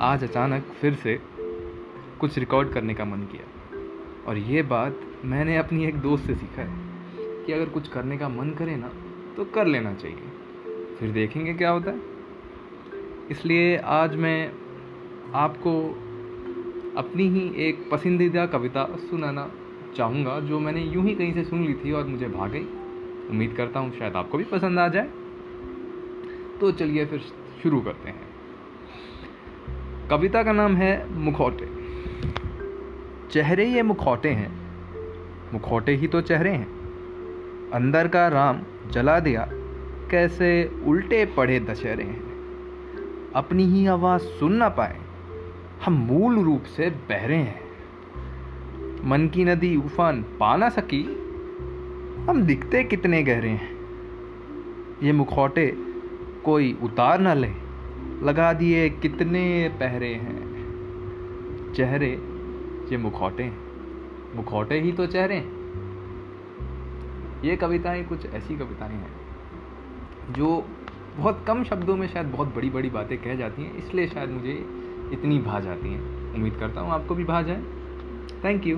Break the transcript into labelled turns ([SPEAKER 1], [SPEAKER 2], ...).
[SPEAKER 1] आज अचानक फिर से कुछ रिकॉर्ड करने का मन किया। और ये बात मैंने अपनी एक दोस्त से सीखा है कि अगर कुछ करने का मन करे ना तो कर लेना चाहिए। फिर देखेंगे क्या होता है। इसलिए आज मैं आपको अपनी ही एक पसंदीदा कविता सुनाना चाहूँगा, जो मैंने यूँ ही कहीं से सुन ली थी और मुझे भाग गई। उम्मीद करता हूँ शायद आपको भी पसंद आ जाए। तो चलिए फिर शुरू करते हैं। कविता का नाम है मुखौटे। चेहरे ये मुखौटे हैं। मुखौटे ही तो चेहरे हैं। अंदर का राम जला दिया, कैसे उल्टे पड़े दशहरे हैं। अपनी ही आवाज़ सुन ना पाए, हम मूल रूप से बहरे हैं। मन की नदी उफान पा ना सकी, हम दिखते कितने गहरे हैं। ये मुखौटे कोई उतार ना ले। लगा दिए कितने पहरे हैं। चेहरे ये मुखौटे हैं। मुखौटे ही तो चेहरे हैं। ये कविताएँ कुछ ऐसी कविताएँ हैं, जो बहुत कम शब्दों में शायद बहुत बड़ी बड़ी बातें कह जाती हैं, इसलिए शायद मुझे इतनी भा जाती हैं। उम्मीद करता हूँ आपको भी भा जाए थैंक यू